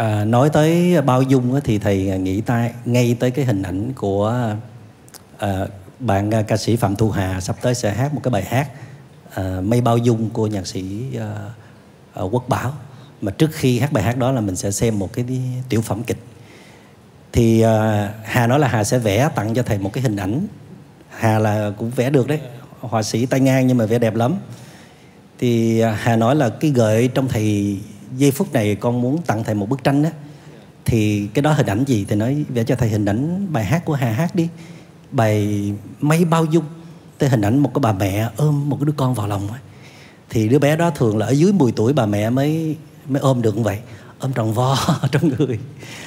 À, nói tới bao dung thì thầy nghĩ tay ngay tới cái hình ảnh của à, bạn ờ, ca sĩ Phạm Thu Hà sắp tới sẽ hát một cái bài hát à, Mây bao dung của nhạc sĩ à, à, Quốc Bảo. Mà trước khi hát bài hát đó là mình sẽ xem một cái tiểu phẩm kịch. Thì à, Hà nói là Hà sẽ vẽ tặng cho thầy một cái hình ảnh. Hà là cũng vẽ được đấy. Họa sĩ tay ngang nhưng mà vẽ đẹp lắm. Thì à, Hà nói là cái gợi trong thầy giây phút này con muốn tặng thầy một bức tranh đó thì cái đó hình ảnh gì? Thì nói, vẽ cho thầy hình ảnh bài hát của Hà hát đi. Bài mây bao dung, tới hình ảnh một cái bà mẹ ôm một cái đứa con vào lòng thì đứa bé đó thường là ở dưới 10 tuổi bà mẹ mới mới ôm được như vậy, ôm tròn vo trong người.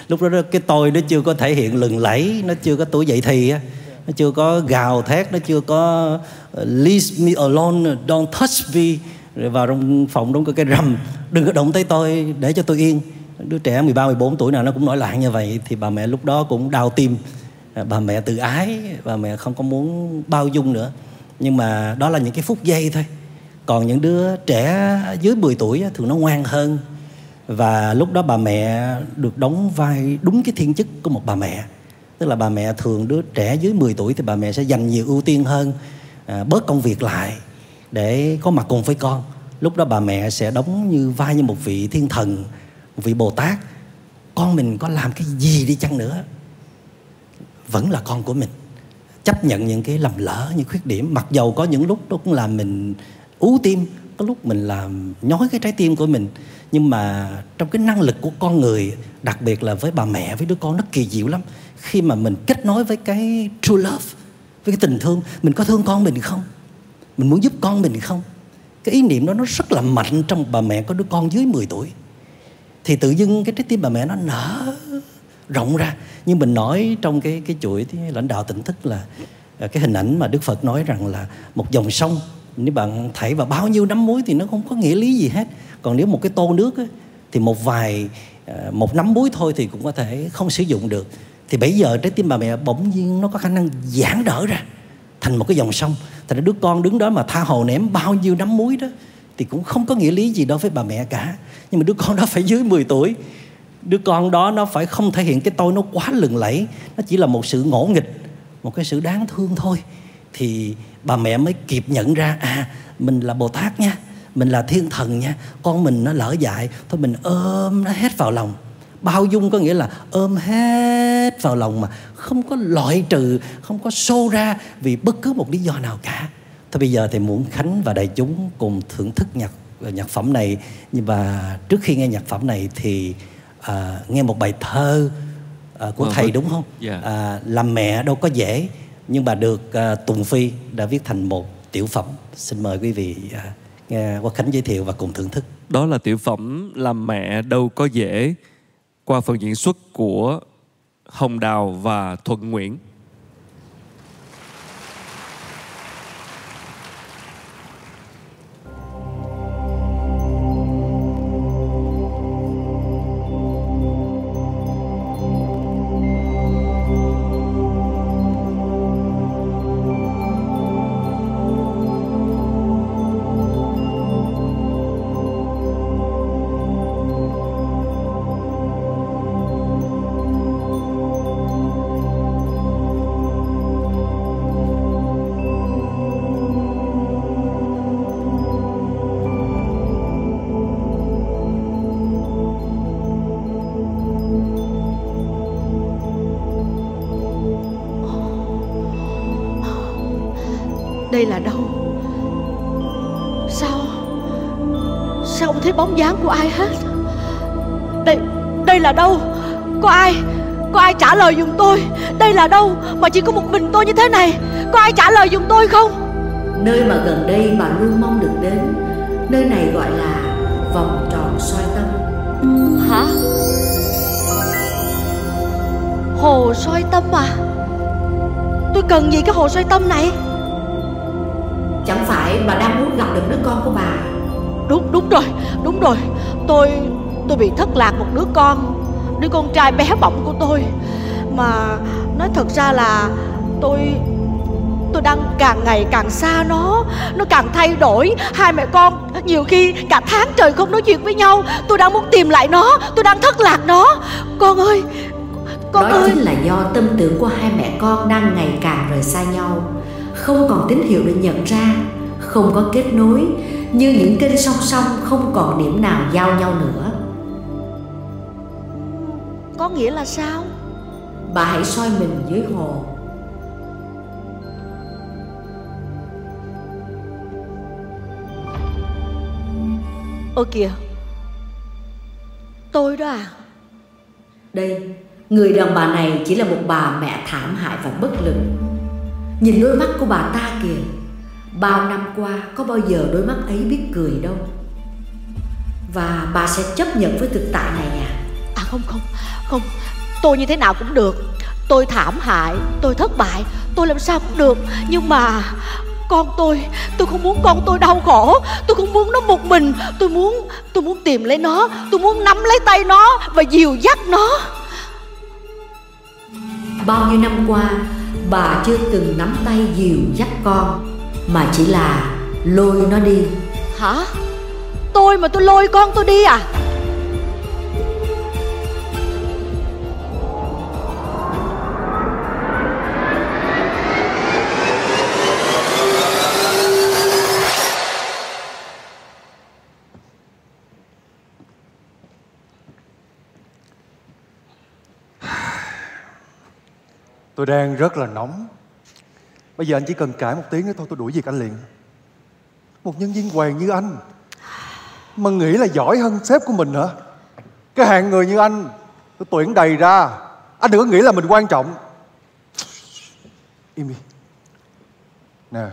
Lúc đó cái tôi nó chưa có thể hiện lừng lẫy, nó chưa có tuổi dậy thì á, nó chưa có gào thét, nó chưa có ờ, leave me alone, don't touch me rồi vào trong phòng đóng cái rầm đừng có động tới tôi để cho tôi yên. Đứa trẻ 13 14 tuổi nào nó cũng nổi loạn như vậy thì bà mẹ lúc đó cũng đau tim. À, bà mẹ tự ái bà mẹ không có muốn bao dung nữa. Nhưng mà đó là những cái phút giây thôi. Còn những đứa trẻ dưới 10 tuổi thường nó ngoan hơn. Và lúc đó bà mẹ được đóng vai đúng cái thiên chức của một bà mẹ. Tức là bà mẹ thường đứa trẻ dưới 10 tuổi thì bà mẹ sẽ dành nhiều ưu tiên hơn à, bớt công việc lại để có mặt cùng với con. Lúc đó bà mẹ sẽ đóng như vai như một vị thiên thần, một vị bồ tát. Con mình có làm cái gì đi chăng nữa? Vẫn là con của mình. Chấp nhận những cái lầm lỡ, những khuyết điểm. Mặc dầu có những lúc nó cũng làm mình ú tim, có lúc mình làm nhói cái trái tim của mình. Nhưng mà trong cái năng lực của con người, đặc biệt là với bà mẹ, với đứa con nó kỳ diệu lắm. Khi mà mình kết nối với cái true love, với cái tình thương, mình có thương con mình không? Mình muốn giúp con mình không? Cái ý niệm đó nó rất là mạnh trong bà mẹ có đứa con dưới 10 tuổi. Thì tự dưng cái trái tim bà mẹ nó nở rộng ra. Nhưng mình nói trong cái cái chuỗi thì lãnh đạo tỉnh thức là à, cái hình ảnh mà Đức Phật nói rằng là một dòng sông nếu bạn thảy vào bao nhiêu nắm muối thì nó không có nghĩa lý gì hết. Còn nếu một cái tô nước ấy, thì một vài à, một nắm muối thôi thì cũng có thể không sử dụng được. Thì bây giờ trái tim bà mẹ bỗng nhiên nó có khả năng giãn đỡ ra thành một cái dòng sông thành ra đứa con đứng đó mà tha hồ ném bao nhiêu nắm muối đó, thì cũng không có nghĩa lý gì đối với bà mẹ cả. Nhưng mà đứa con đó phải dưới 10 tuổi. Đứa con đó nó phải không thể hiện cái tôi nó quá lừng lẫy. Nó chỉ là một sự ngỗ nghịch, một cái sự đáng thương thôi. Thì bà mẹ mới kịp nhận ra à mình là bồ tát nha, mình là thiên thần nha, con mình nó lỡ dại. Thôi mình ôm nó hết vào lòng bao dung có nghĩa là ôm hết vào lòng mà không có loại trừ không có xô ra vì bất cứ một lý do nào cả. Thôi bây giờ thì muốn khánh và đại chúng cùng thưởng thức nhạc nhạc phẩm này. Nhưng mà trước khi nghe nhạc phẩm này thì à, nghe một bài thơ à, của thầy đúng không? Yeah. à, làm mẹ đâu có dễ nhưng mà được à, tùng phi đã viết thành một tiểu phẩm. Xin mời quý vị à, nghe quốc khánh giới thiệu và cùng thưởng thức. Đó là tiểu phẩm làm mẹ đâu có dễ qua phần diễn xuất của Hồng Đào và Thuận Nguyễn. Đây là đâu? Sao? Sao không thấy bóng dáng của ai hết? Đây đây là đâu? Có ai có ai trả lời giùm tôi? Đây là đâu mà chỉ có một mình tôi như thế này? Có ai trả lời giùm tôi không? Nơi mà gần đây bà luôn mong được đến Nơi này gọi là vòng tròn soi tâm. Hả? Hồ soi tâm à? Tôi cần gì cái hồ soi tâm này Chẳng phải bà đang muốn gặp được đứa con của bà. Đúng đúng rồi đúng rồi. Tôi tôi bị thất lạc một đứa con đứa con trai bé bỏng của tôi. Mà nói thật ra là tôi tôi đang càng ngày càng xa nó Nó càng thay đổi. Hai mẹ con nhiều khi cả tháng trời không nói chuyện với nhau. Tôi đang muốn tìm lại nó Tôi đang thất lạc nó. Con ơi Con Đó ơi. chính là do tâm tưởng của hai mẹ con đang ngày càng rời xa nhau Không còn tín hiệu để nhận ra Không có kết nối Như những kênh song song không còn điểm nào giao nhau nữa. Có nghĩa là sao? Bà hãy soi mình dưới hồ. Ơ kìa Tôi đó à? Đây Người đàn bà này chỉ là một bà mẹ thảm hại và bất lực Nhìn đôi mắt của bà ta kìa. Bao năm qua có bao giờ đôi mắt ấy biết cười đâu? Và bà sẽ chấp nhận với thực tại này à? À không không Không. Tôi như thế nào cũng được. Tôi thảm hại Tôi thất bại Tôi làm sao cũng được. Nhưng mà con tôi tôi không muốn con tôi đau khổ. Tôi không muốn nó một mình. Tôi muốn tôi muốn tìm lấy nó. Tôi muốn nắm lấy tay nó và dìu dắt nó. Bao nhiêu năm qua bà chưa từng nắm tay dìu dắt con, mà chỉ là lôi nó đi. Hả? Tôi mà tôi lôi con tôi đi à? Tôi đang rất là nóng. Bây giờ anh chỉ cần cãi một tiếng nữa thôi, tôi đuổi việc anh liền. Một nhân viên hoàng như anh, Mà nghĩ là giỏi hơn sếp của mình hả? Cái hạng người như anh, Tôi tuyển đầy ra. Anh đừng có nghĩ là mình quan trọng. Im đi. Nè,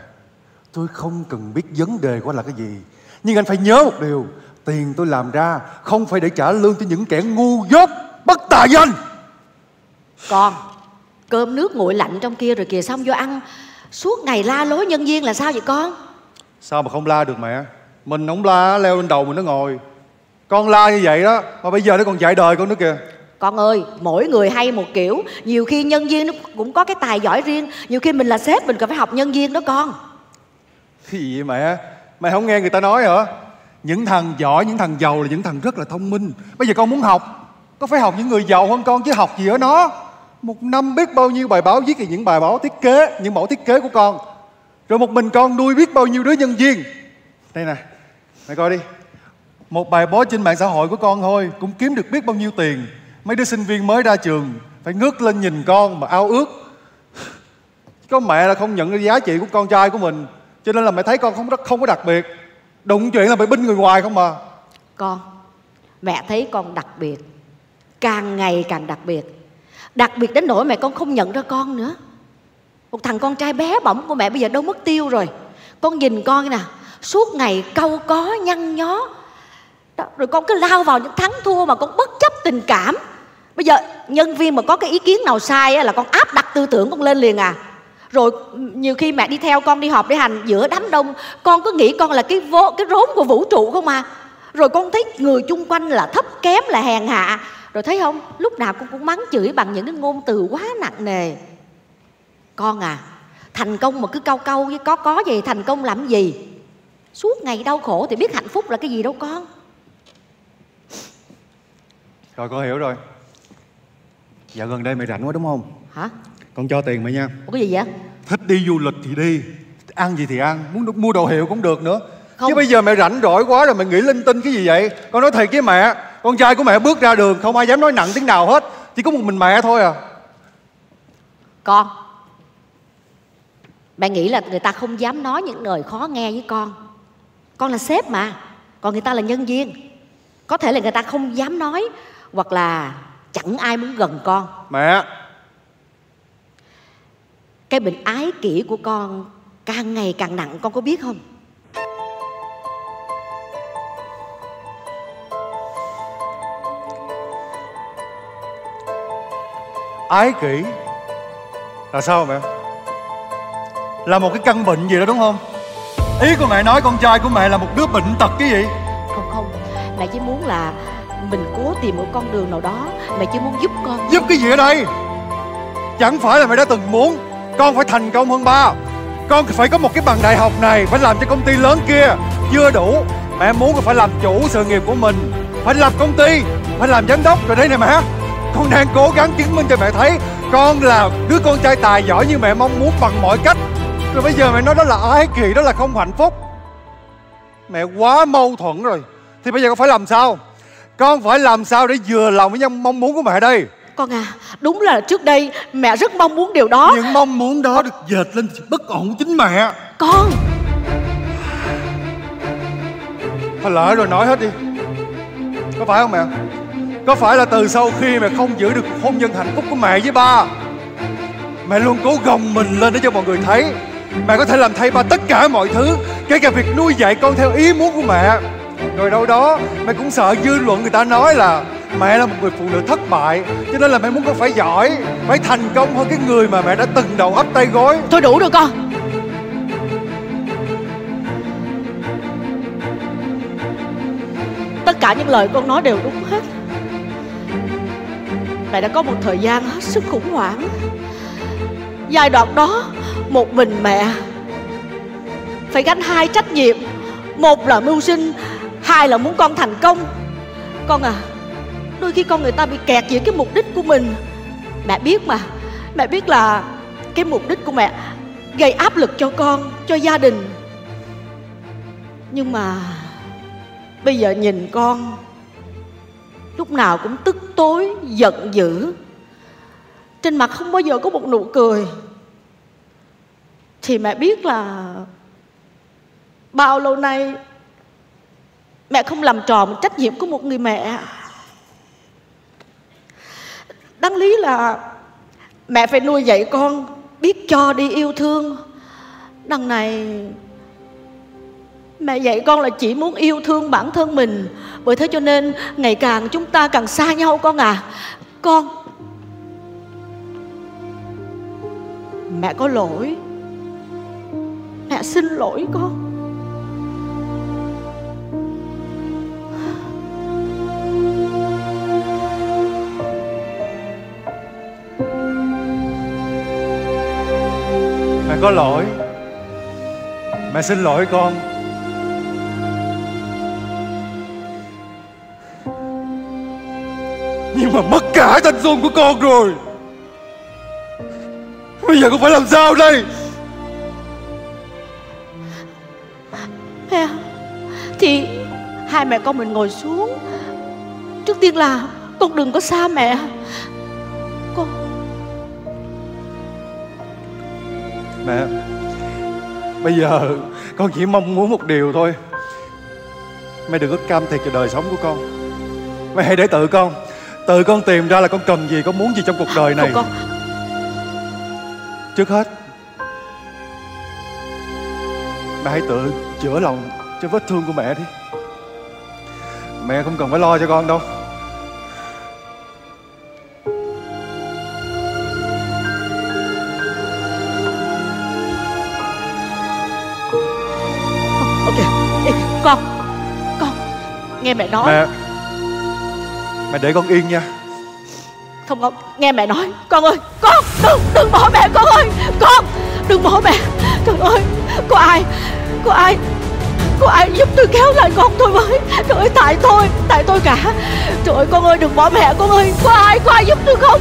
Tôi không cần biết vấn đề của anh là cái gì, Nhưng anh phải nhớ một điều. Tiền tôi làm ra Không phải để trả lương cho những kẻ ngu dốt, Bất tài như anh. Con cơm nước nguội lạnh trong kia rồi kìa xong vô ăn. Suốt ngày la lối nhân viên là sao vậy con? Sao mà không la được mẹ? Mình không la leo lên đầu mình nó ngồi. Con la như vậy đó mà bây giờ nó còn dạy đời con nữa kìa. Con ơi mỗi người hay một kiểu. Nhiều khi nhân viên nó cũng có cái tài giỏi riêng. Nhiều khi mình là sếp mình cần phải học nhân viên đó con. Cái gì vậy mẹ? Mẹ không nghe người ta nói hả? Những thằng giỏi những thằng giàu là những thằng rất là thông minh. Bây giờ con muốn học có phải học những người giàu hơn con chứ học gì ở nó một năm biết bao nhiêu bài báo viết về những bài báo thiết kế, những mẫu thiết kế của con. Rồi một mình con nuôi biết bao nhiêu đứa nhân viên. Đây nè, mày coi đi. Một bài báo trên mạng xã hội của con thôi, cũng kiếm được biết bao nhiêu tiền. Mấy đứa sinh viên mới ra trường, phải ngước lên nhìn con mà ao ước. Có mẹ là không nhận ra giá trị của con trai của mình, cho nên là mẹ thấy con không không có đặc biệt. Đụng chuyện là bị binh người ngoài không mà. Con, mẹ thấy con đặc biệt. Càng ngày càng đặc biệt. Đặc biệt đến nỗi mẹ con không nhận ra con nữa. Một thằng con trai bé bỏng của mẹ bây giờ đâu mất tiêu rồi. Con nhìn con nè Suốt ngày câu có nhăn nhó. Đó, Rồi con cứ lao vào những thắng thua mà con bất chấp tình cảm. Bây giờ nhân viên mà có cái ý kiến nào sai là con áp đặt tư tưởng con lên liền à. Rồi nhiều khi mẹ đi theo con đi họp đi hành giữa đám đông con cứ nghĩ con là cái vô cái rốn của vũ trụ không à. Rồi con thấy người chung quanh là thấp kém là hèn hạ rồi thấy không? Lúc nào con cũng mắng chửi bằng những cái ngôn từ quá nặng nề. Con à thành công mà cứ câu câu với có có gì thành công làm gì? Suốt ngày đau khổ thì biết hạnh phúc là cái gì đâu con. Rồi con hiểu rồi. Dạo gần đây mày rảnh quá đúng không? Hả? Con cho tiền mày nha. Ủa cái gì vậy? Thích đi du lịch thì đi Ăn gì thì ăn Muốn mua đồ hiệu cũng được nữa. Không. Chứ bây giờ mẹ rảnh rỗi quá rồi mày nghĩ linh tinh cái gì vậy? Con nói thiệt với mẹ con trai của mẹ bước ra đường không ai dám nói nặng tiếng nào hết. Chỉ có một mình mẹ thôi à. Con mẹ nghĩ là người ta không dám nói những lời khó nghe với con. Con là sếp mà còn người ta là nhân viên. Có thể là người ta không dám nói hoặc là chẳng ai muốn gần con. Mẹ. Cái bệnh ái kỷ của con càng ngày càng nặng con có biết không ái kỷ. Là sao mẹ? Là một cái căn bệnh gì đó đúng không? Ý của mẹ nói con trai của mẹ là một đứa bệnh tật cái gì? Không không. Mẹ chỉ muốn là mình cố tìm một con đường nào đó. Mẹ chỉ muốn giúp con. Giúp cái gì ở đây? Chẳng phải là mẹ đã từng muốn con phải thành công hơn ba. Con phải có một cái bằng đại học này Phải làm cho công ty lớn kia Chưa đủ. Mẹ muốn con phải làm chủ sự nghiệp của mình Phải lập công ty Phải làm giám đốc Rồi đây này mẹ Con đang cố gắng chứng minh cho mẹ thấy Con là đứa con trai tài giỏi như mẹ mong muốn bằng mọi cách. Rồi bây giờ mẹ nói đó là ái kỳ Đó là không hạnh phúc. Mẹ quá mâu thuẫn rồi. Thì bây giờ con phải làm sao? Con phải làm sao để vừa lòng với những mong muốn của mẹ đây? Con à Đúng là trước đây mẹ rất mong muốn điều đó. Những mong muốn đó được dệt lên sự bất ổn của chính mẹ. Con! Thôi lỡ rồi nói hết đi. Có phải không mẹ có phải là từ sau khi mẹ không giữ được cuộc hôn nhân hạnh phúc của mẹ với ba? Mẹ luôn cố gồng mình lên để cho mọi người thấy. Mẹ có thể làm thay ba tất cả mọi thứ, Kể cả việc nuôi dạy con theo ý muốn của mẹ. Rồi đâu đó, Mẹ cũng sợ dư luận người ta nói là Mẹ là một người phụ nữ thất bại, Cho nên là mẹ muốn con phải giỏi, Phải thành công hơn cái người mà mẹ đã từng đầu ấp tay gối. Thôi đủ rồi con. Tất cả những lời con nói đều đúng hết. Mẹ đã có một thời gian hết sức khủng hoảng. Giai đoạn đó, Một mình mẹ Phải gánh hai trách nhiệm. Một là mưu sinh, Hai là muốn con thành công. Con à Đôi khi con người ta bị kẹt giữa cái mục đích của mình. Mẹ biết mà, Mẹ biết là Cái mục đích của mẹ Gây áp lực cho con, Cho gia đình. Nhưng mà Bây giờ nhìn con Lúc nào cũng tức tối, Giận dữ. Trên mặt không bao giờ có một nụ cười. Thì mẹ biết là Bao lâu nay Mẹ không làm tròn trách nhiệm của một người mẹ. Đáng lý là Mẹ phải nuôi dạy con, Biết cho đi yêu thương. Đằng này Mẹ dạy con là chỉ muốn yêu thương bản thân mình. Bởi thế cho nên Ngày càng chúng ta càng xa nhau con à. Con, Mẹ có lỗi. Mẹ xin lỗi con. Mẹ có lỗi. Mẹ xin lỗi con. Cả thanh xuân của con rồi. Bây giờ con phải làm sao đây? Mẹ Thì hai mẹ con mình ngồi xuống. Trước tiên là con đừng có xa mẹ. Con Mẹ Bây giờ con chỉ mong muốn một điều thôi. Mẹ đừng có cam thiệt cho đời sống của con. Mẹ hãy để tự con Tự con tìm ra là con cần gì Con muốn gì trong cuộc đời này. Không con Trước hết Mẹ hãy tự chữa lòng cho vết thương của mẹ đi. Mẹ không cần phải lo cho con đâu. Ok Ê, Con Con Nghe mẹ nói. Mẹ Mẹ để con yên nha. Không con Nghe mẹ nói Con ơi Con Đừng Đừng bỏ mẹ con ơi Con Đừng bỏ mẹ Trời ơi Có ai Có ai Có ai giúp tôi kéo lại con tôi với? Trời ơi tại tôi Tại tôi cả. Trời ơi con ơi đừng bỏ mẹ con ơi Có ai Có ai giúp tôi không?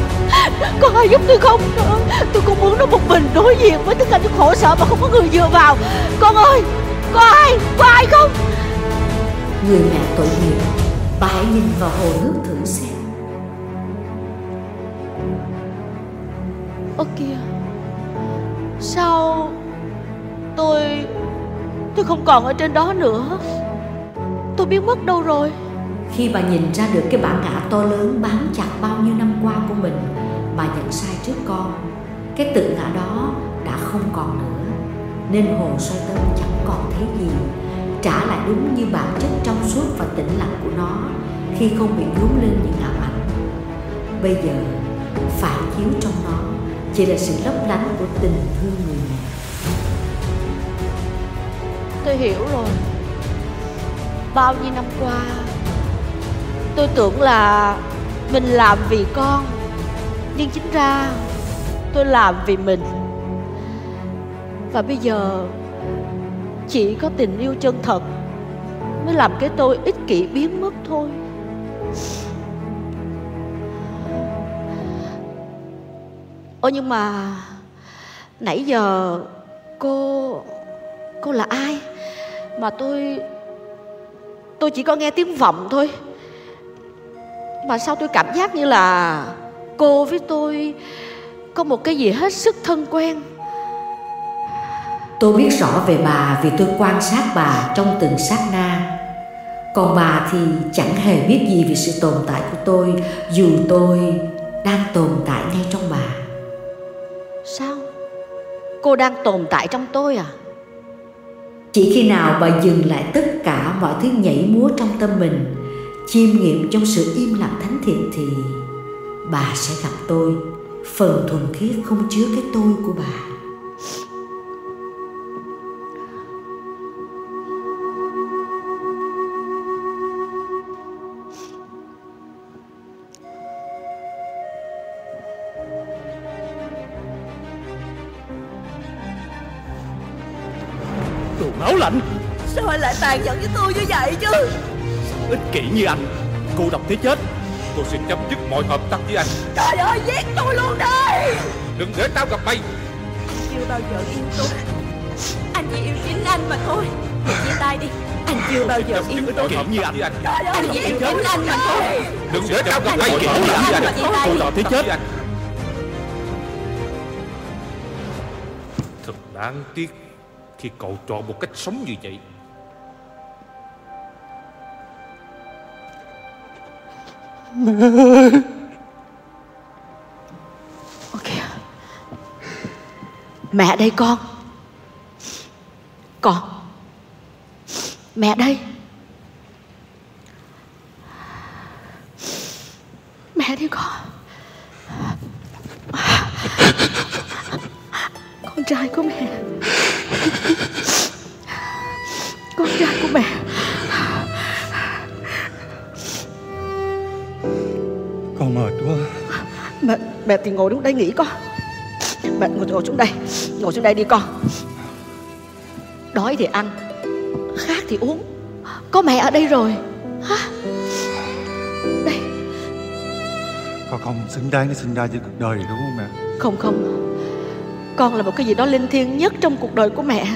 Có ai giúp tôi không? Trời ơi, Tôi không muốn nó một mình đối diện với tất cả những khổ sở Mà không có người dựa vào. Con ơi Có ai Có ai không? Người mẹ tội nghiệp Bà hãy nhìn vào hồ nước thử xem. Ơ kìa Sao Tôi Tôi không còn ở trên đó nữa? Tôi biến mất đâu rồi? Khi bà nhìn ra được cái bản ngã to lớn bám chặt bao nhiêu năm qua của mình Bà nhận sai trước con. Cái tự ngã đó đã không còn nữa Nên hồ soi tâm chẳng còn thấy gì Trả lại đúng như bản chất trong suốt và tĩnh lặng của nó Khi không bị nhuốm lên những ảo ảnh. Bây giờ phản chiếu trong nó Chỉ là sự lấp lánh của tình thương người mẹ. Tôi hiểu rồi. Bao nhiêu năm qua, Tôi tưởng là Mình làm vì con, Nhưng chính ra Tôi làm vì mình. Và bây giờ chỉ có tình yêu chân thật Mới làm cái tôi ích kỷ biến mất thôi. Ô, nhưng mà Nãy giờ Cô Cô là ai? Mà tôi Tôi chỉ có nghe tiếng vọng thôi. Mà sao tôi cảm giác như là Cô với tôi Có một cái gì hết sức thân quen? Tôi biết rõ về bà vì tôi quan sát bà trong từng sát na. Còn bà thì chẳng hề biết gì về sự tồn tại của tôi Dù tôi đang tồn tại ngay trong bà. Sao? Cô đang tồn tại trong tôi à? Chỉ khi nào bà dừng lại tất cả mọi thứ nhảy múa trong tâm mình Chiêm nghiệm trong sự im lặng thánh thiện thì Bà sẽ gặp tôi Phần thuần khiết không chứa cái tôi của bà Lạnh. Sao anh lại tàn nhẫn với tôi như vậy chứ? Ích kỷ như anh? Cô độc thế chết. Tôi sẽ chấm dứt mọi hợp tác với anh. Trời ơi giết tôi luôn đi! Đừng để tao gặp mày. Chưa bao giờ yêu tôi. Anh chỉ yêu chính anh mà thôi. Mình chia tay đi. Anh chưa bao giờ yêu tôi. kỷ như anh. Anh chỉ yêu chính anh mà thôi. Đừng để tao gặp mày. Mọi như anh Cô độc thế chết. Thật đáng tiếc khi cậu chọn một cách sống như vậy. Mẹ. Ok. Mẹ đây con. Con. Mẹ đây. Mẹ, thì ngồi xuống đây nghỉ con. Mẹ ngồi, ngồi xuống đây Ngồi xuống đây đi con. Đói thì ăn Khát thì uống. Có mẹ ở đây rồi. Hả? Đây. Con không xứng đáng để sinh ra trên cuộc đời đúng không mẹ? Không không. Con là một cái gì đó linh thiêng nhất trong cuộc đời của mẹ.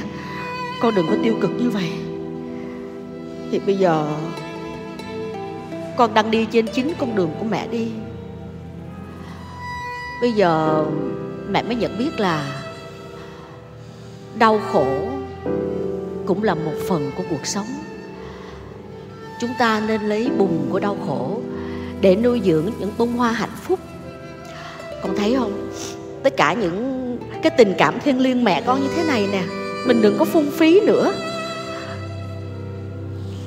Con đừng có tiêu cực như vậy. Thì bây giờ Con đang đi trên chính con đường của mẹ đi Bây giờ mẹ mới nhận biết là Đau khổ Cũng là một phần của cuộc sống. Chúng ta nên lấy bùn của đau khổ Để nuôi dưỡng những bông hoa hạnh phúc. Con thấy không? Tất cả những cái tình cảm thiêng liêng mẹ con như thế này nè, Mình đừng có phung phí nữa.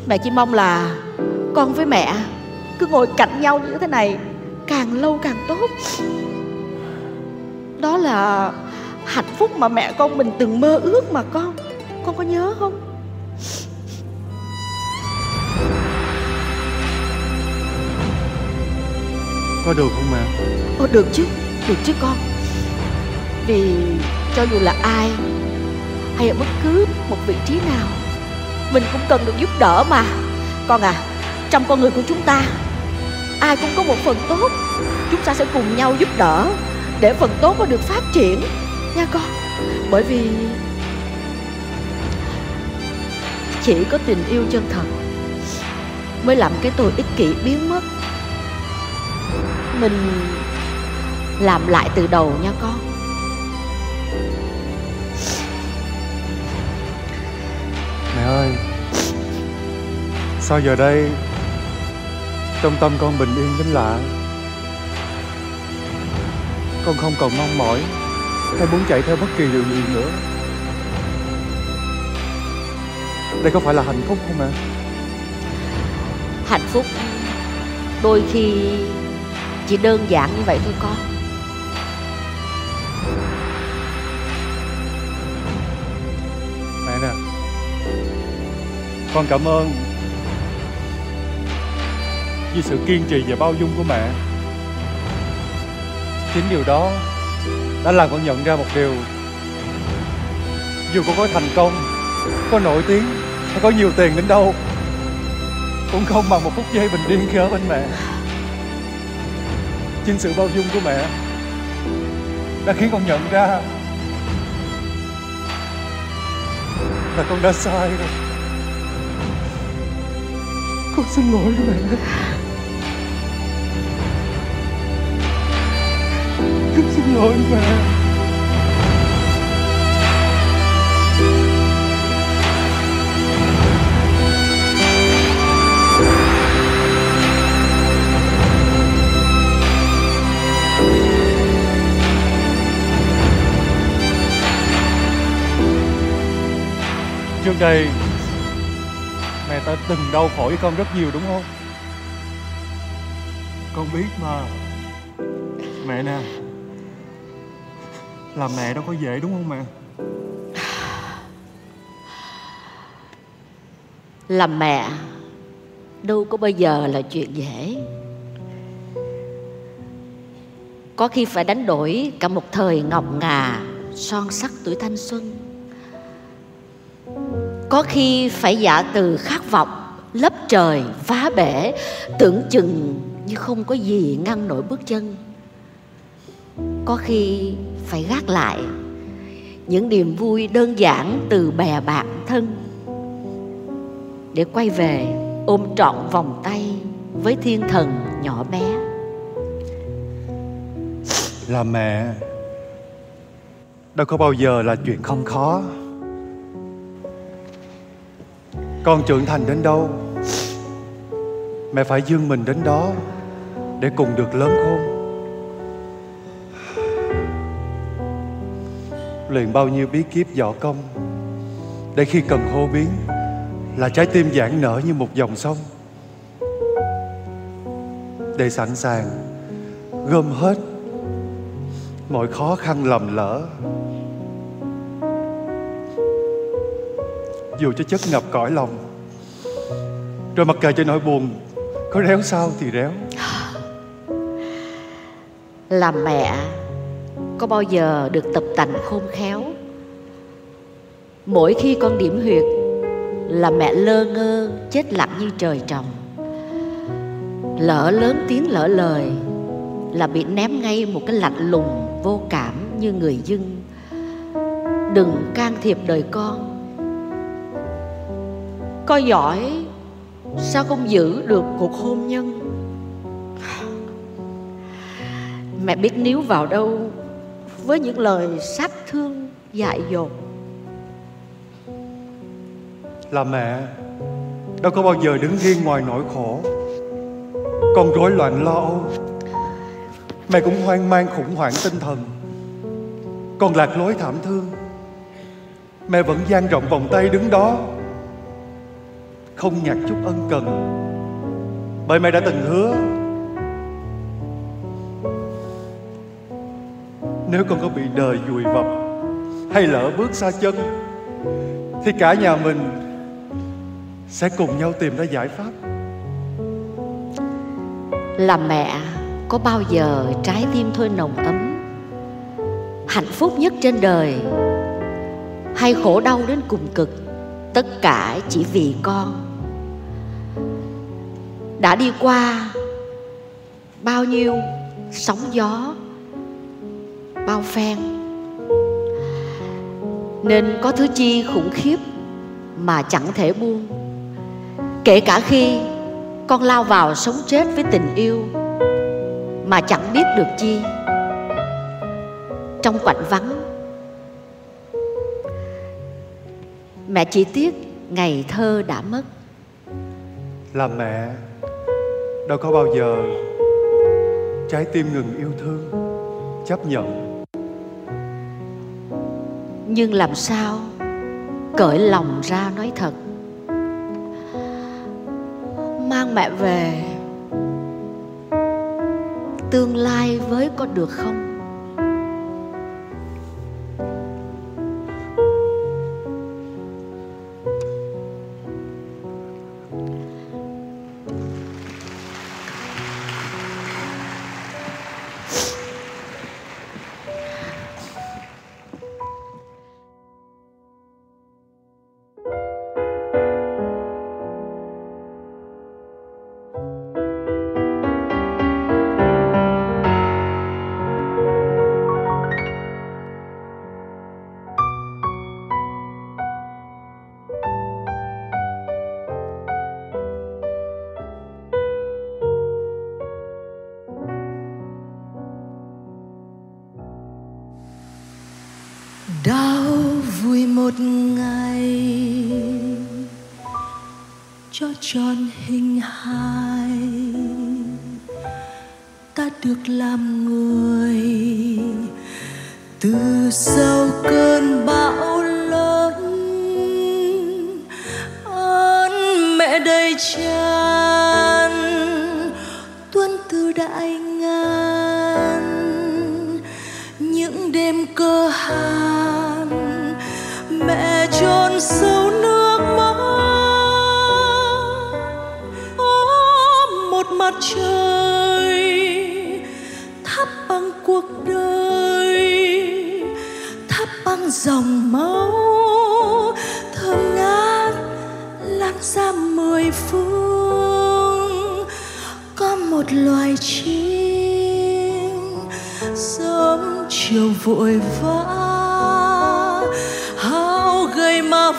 Mẹ chỉ mong là Con với mẹ Cứ ngồi cạnh nhau như thế này Càng lâu càng tốt. Đó là hạnh phúc mà mẹ con mình từng mơ ước mà con. Con có nhớ không? Có được không mẹ? Ồ được chứ Được chứ con. Vì cho dù là ai Hay ở bất cứ một vị trí nào Mình cũng cần được giúp đỡ mà. Con à Trong con người của chúng ta Ai cũng có một phần tốt Chúng ta sẽ cùng nhau giúp đỡ để phần tốt có được phát triển. Nha con, Bởi vì Chỉ có tình yêu chân thật Mới làm cái tôi ích kỷ biến mất. Mình làm lại từ đầu nha con. Mẹ ơi, Sao giờ đây Trong tâm con bình yên đến lạ? Con không còn mong mỏi. Hay muốn chạy theo bất kỳ điều gì nữa. Đây có phải là hạnh phúc không mẹ hạnh phúc. Đôi khi chỉ đơn giản như vậy thôi con. Mẹ nè Con cảm ơn Vì sự kiên trì và bao dung của mẹ Chính điều đó Đã làm con nhận ra một điều. Dù con có thành công, Có nổi tiếng Hay có nhiều tiền đến đâu, Cũng không bằng một phút giây bình yên khi ở bên mẹ. Chính sự bao dung của mẹ Đã khiến con nhận ra Là con đã sai rồi. Con xin lỗi mẹ. Lỗi mẹ Trước đây, Mẹ ta từng đau khổ với con rất nhiều đúng không? Con biết mà. Mẹ nè. Làm mẹ đâu có dễ đúng không mẹ? Làm mẹ đâu có bao giờ là chuyện dễ. Có khi phải đánh đổi cả một thời ngọc ngà Son sắc tuổi thanh xuân. Có khi phải giả từ khát vọng Lấp trời, phá bể Tưởng chừng như không có gì ngăn nổi bước chân. Có khi phải gác lại Những niềm vui đơn giản từ bè bạn thân. Để quay về, ôm trọn vòng tay với thiên thần nhỏ bé. Là mẹ, Đâu có bao giờ là chuyện không khó. Con trưởng thành đến đâu, Mẹ phải dương mình đến đó Để cùng được lớn khôn. Luyện bao nhiêu bí kíp võ công. Để khi cần hô biến Là trái tim giãn nở như một dòng sông. Để sẵn sàng, Gom hết mọi khó khăn lầm lỡ. Dù cho chất ngập cõi lòng, rồi mặc kệ cho nỗi buồn có réo sao thì réo. Làm mẹ có bao giờ được tập tành khôn khéo? Mỗi khi con điểm huyệt là mẹ lơ ngơ chết lặng như trời trồng. Lỡ lớn tiếng lỡ lời là bị ném ngay một cái lạnh lùng vô cảm như người dưng đừng can thiệp đời con. Con giỏi, sao không giữ được cuộc hôn nhân? Mẹ biết níu vào đâu với những lời sát thương dại dột. Là mẹ, đâu có bao giờ đứng riêng ngoài nỗi khổ. Con rối loạn lo âu. Mẹ cũng hoang mang khủng hoảng tinh thần. Con lạc lối thảm thương. Mẹ vẫn dang rộng vòng tay đứng đó. Không nhặt chút ân cần. Bởi mẹ đã từng hứa nếu con có bị đời vùi vập hay lỡ bước xa chân, thì cả nhà mình sẽ cùng nhau tìm ra giải pháp. Là mẹ, có bao giờ trái tim thôi nồng ấm, hạnh phúc nhất trên đời, hay khổ đau đến cùng cực, tất cả chỉ vì con? Đã đi qua bao nhiêu sóng gió bao phen. Nên có thứ chi khủng khiếp mà chẳng thể buông. Kể cả khi con lao vào sống chết với tình yêu mà chẳng biết được chi. Trong quạnh vắng, mẹ chỉ tiếc ngày thơ đã mất. Là mẹ đâu có bao giờ trái tim ngừng yêu thương, chấp nhận nhưng làm sao? Cởi lòng ra nói thật. Mang mẹ về. Tương lai với có được không? Cho tròn hình hài ta được làm người. Từ sau cơn bão lớn, ơn mẹ đầy tràn, tuôn từ đại ngàn. Những đêm cơ hàn chôn sâu nước mắt ôm một mặt trời thắp bằng cuộc đời, thắp bằng dòng máu. Thơm ngát lan ra mười phương, có một loài chim. Sớm chiều vội vã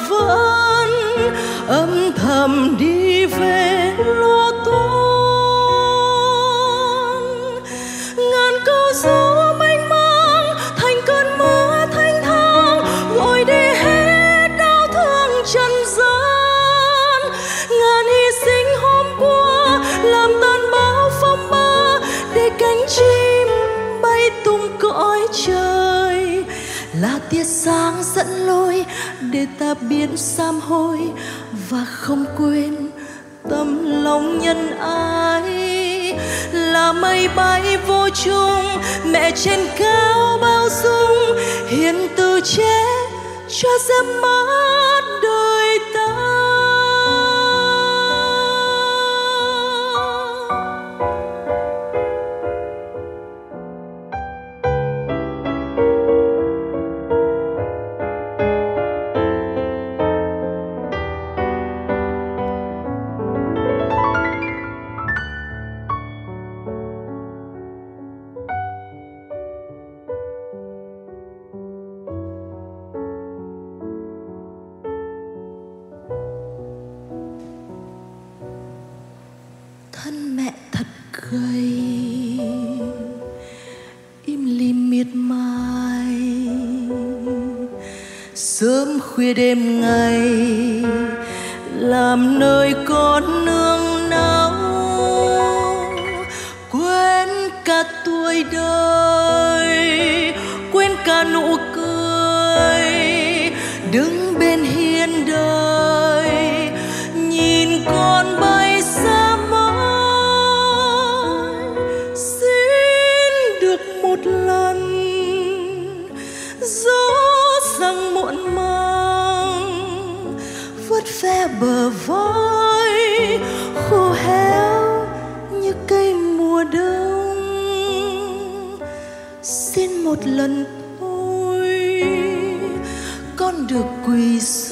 vẫn âm thầm đi về lo toan ngàn câu gió mênh mang, thành cơn mưa thanh thang gọi đi hết đau thương trần gian. Ngàn hy sinh hôm qua, làm tan bao phong ba, để cánh chim bay tung cõi trời. Là tia sáng dẫn lối để ta biến sám hối và không quên tâm lòng nhân ái. Là mây bay vô chung, mẹ trên cao bao dung, hiền từ che cho dâm mơ. Khuya đêm ngày làm nơi con lần thôi con được quỳ xuống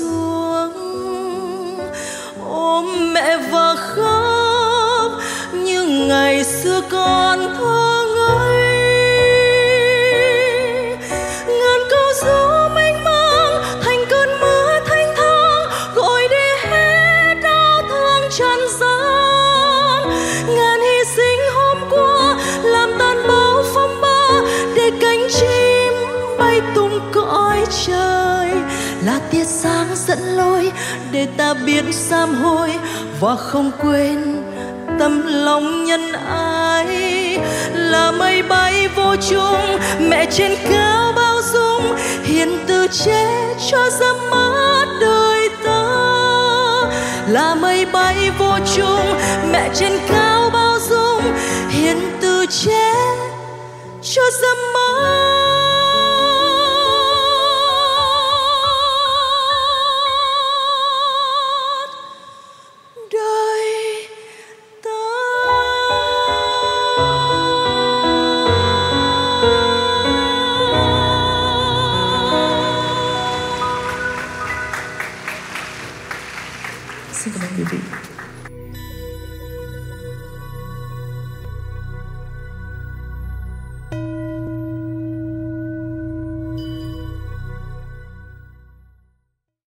và không quên tâm lòng nhân ái, là mây bay vô chung, mẹ trên cao bao dung, hiền từ che cho giấc mơ đời ta là mây bay vô chung, mẹ trên cao bao dung, hiền từ che cho giấc mơ